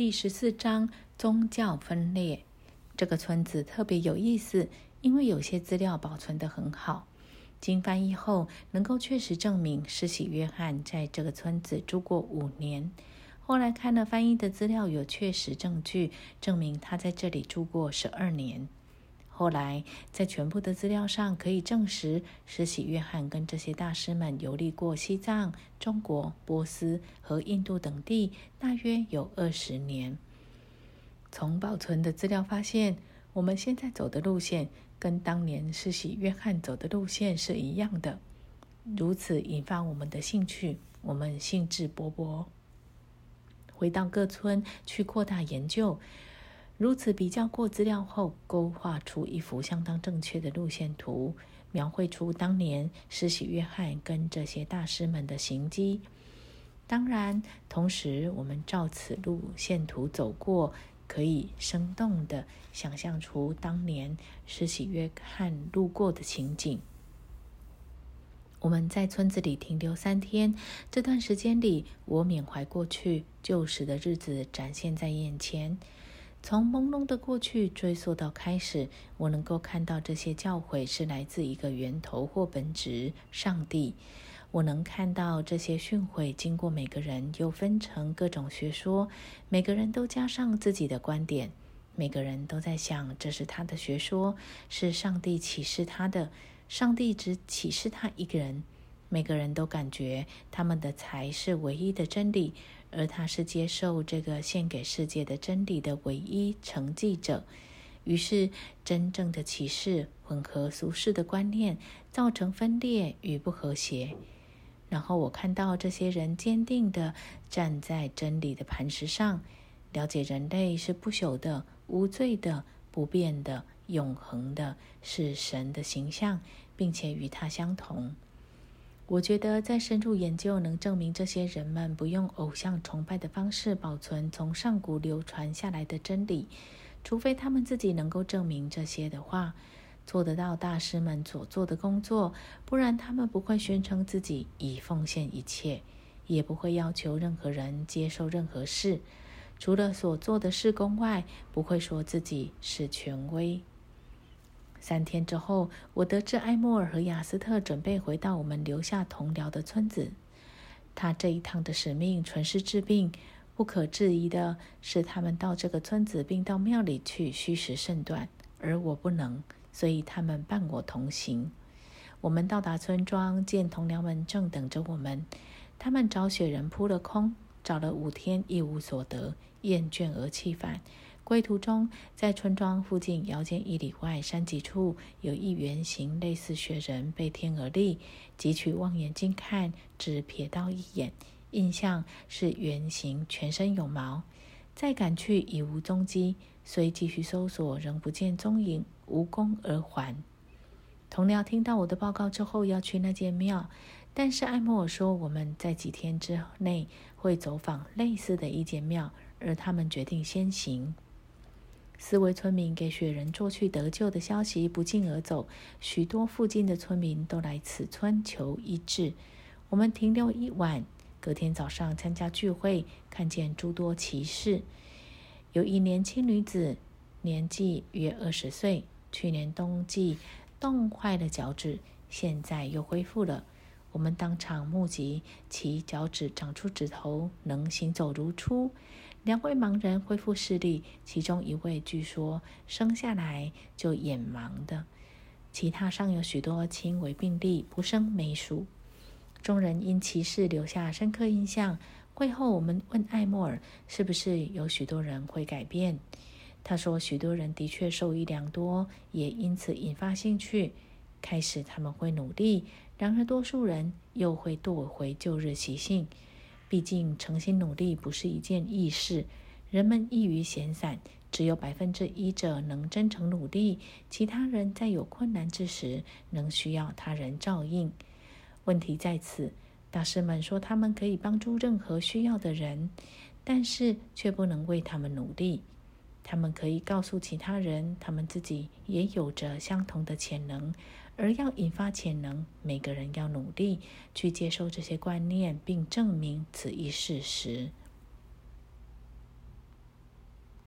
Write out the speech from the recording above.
第十四章宗教分裂。这个村子特别有意思，因为有些资料保存得很好。经翻译后，能够确实证明施洗约翰在这个村子住过五年。后来看了翻译的资料，有确实证据证明他在这里住过十二年。后来，在全部的资料上可以证实，施洗约翰跟这些大师们游历过西藏、中国、波斯和印度等地，大约有二十年。从保存的资料发现，我们现在走的路线跟当年施洗约翰走的路线是一样的，如此引发我们的兴趣，我们兴致勃勃，回到各村去扩大研究。如此比较过资料后，勾画出一幅相当正确的路线图，描绘出当年施洗约翰跟这些大师们的行迹。当然，同时我们照此路线图走过，可以生动地想象出当年施洗约翰路过的情景。我们在村子里停留三天，这段时间里，我缅怀过去旧时的日子，展现在眼前。从朦胧的过去追溯到开始，我能够看到这些教诲是来自一个源头或本质——上帝。我能看到这些训诲经过每个人，又分成各种学说，每个人都加上自己的观点，每个人都在想这是他的学说，是上帝启示他的，上帝只启示他一个人。每个人都感觉他们的才是唯一的真理。而他是接受这个献给世界的真理的唯一承继者，于是真正的启示混合俗世的观念，造成分裂与不和谐。然后我看到这些人坚定地站在真理的磐石上，了解人类是不朽的、无罪的、不变的、永恒的，是神的形象，并且与他相同。我觉得，再深入研究能证明这些人们不用偶像崇拜的方式保存从上古流传下来的真理，除非他们自己能够证明这些的话，做得到大师们所做的工作，不然他们不会宣称自己已奉献一切，也不会要求任何人接受任何事，除了所做的事工外，不会说自己是权威。三天之后，我得知埃莫尔和雅斯特准备回到我们留下同僚的村子。他这一趟的使命纯是治病，不可置疑的是，他们到这个村子并到庙里去虚实甚断，而我不能，所以他们伴我同行。我们到达村庄，见同僚们正等着我们。他们找雪人扑了空，找了五天一无所得，厌倦而气返。归途中，在村庄附近遥见一里外山脊处有一圆形类似雪人背天而立，汲取望远镜看，只瞥到一眼，印象是圆形，全身有毛。再赶去已无踪迹，虽继续搜索，仍不见踪影，无功而还。同僚听到我的报告之后，要去那间庙，但是艾莫尔说我们在几天之内会走访类似的一间庙，而他们决定先行。四位村民给雪人做去得救的消息不胫而走，许多附近的村民都来此村求医治。我们停留一晚，隔天早上参加聚会，看见诸多奇事。有一年轻女子，年纪约二十岁，去年冬季冻坏了脚趾，现在又恢复了。我们当场目击其脚趾长出指头，能行走如初。两位盲人恢复视力，其中一位据说生下来就眼盲的，其他尚有许多轻微病例，不胜枚数。众人因其事留下深刻印象。会后，我们问艾默尔，是不是有许多人会改变？他说，许多人的确受益良多，也因此引发兴趣。开始他们会努力，然而多数人又会堕回旧日习性。毕竟，诚心努力不是一件易事。人们易于闲散，只有百分之一者能真诚努力，其他人在有困难之时能需要他人照应。问题在此，大师们说他们可以帮助任何需要的人，但是却不能为他们努力。他们可以告诉其他人，他们自己也有着相同的潜能。而要引发潜能，每个人要努力去接受这些观念，并证明此一事实。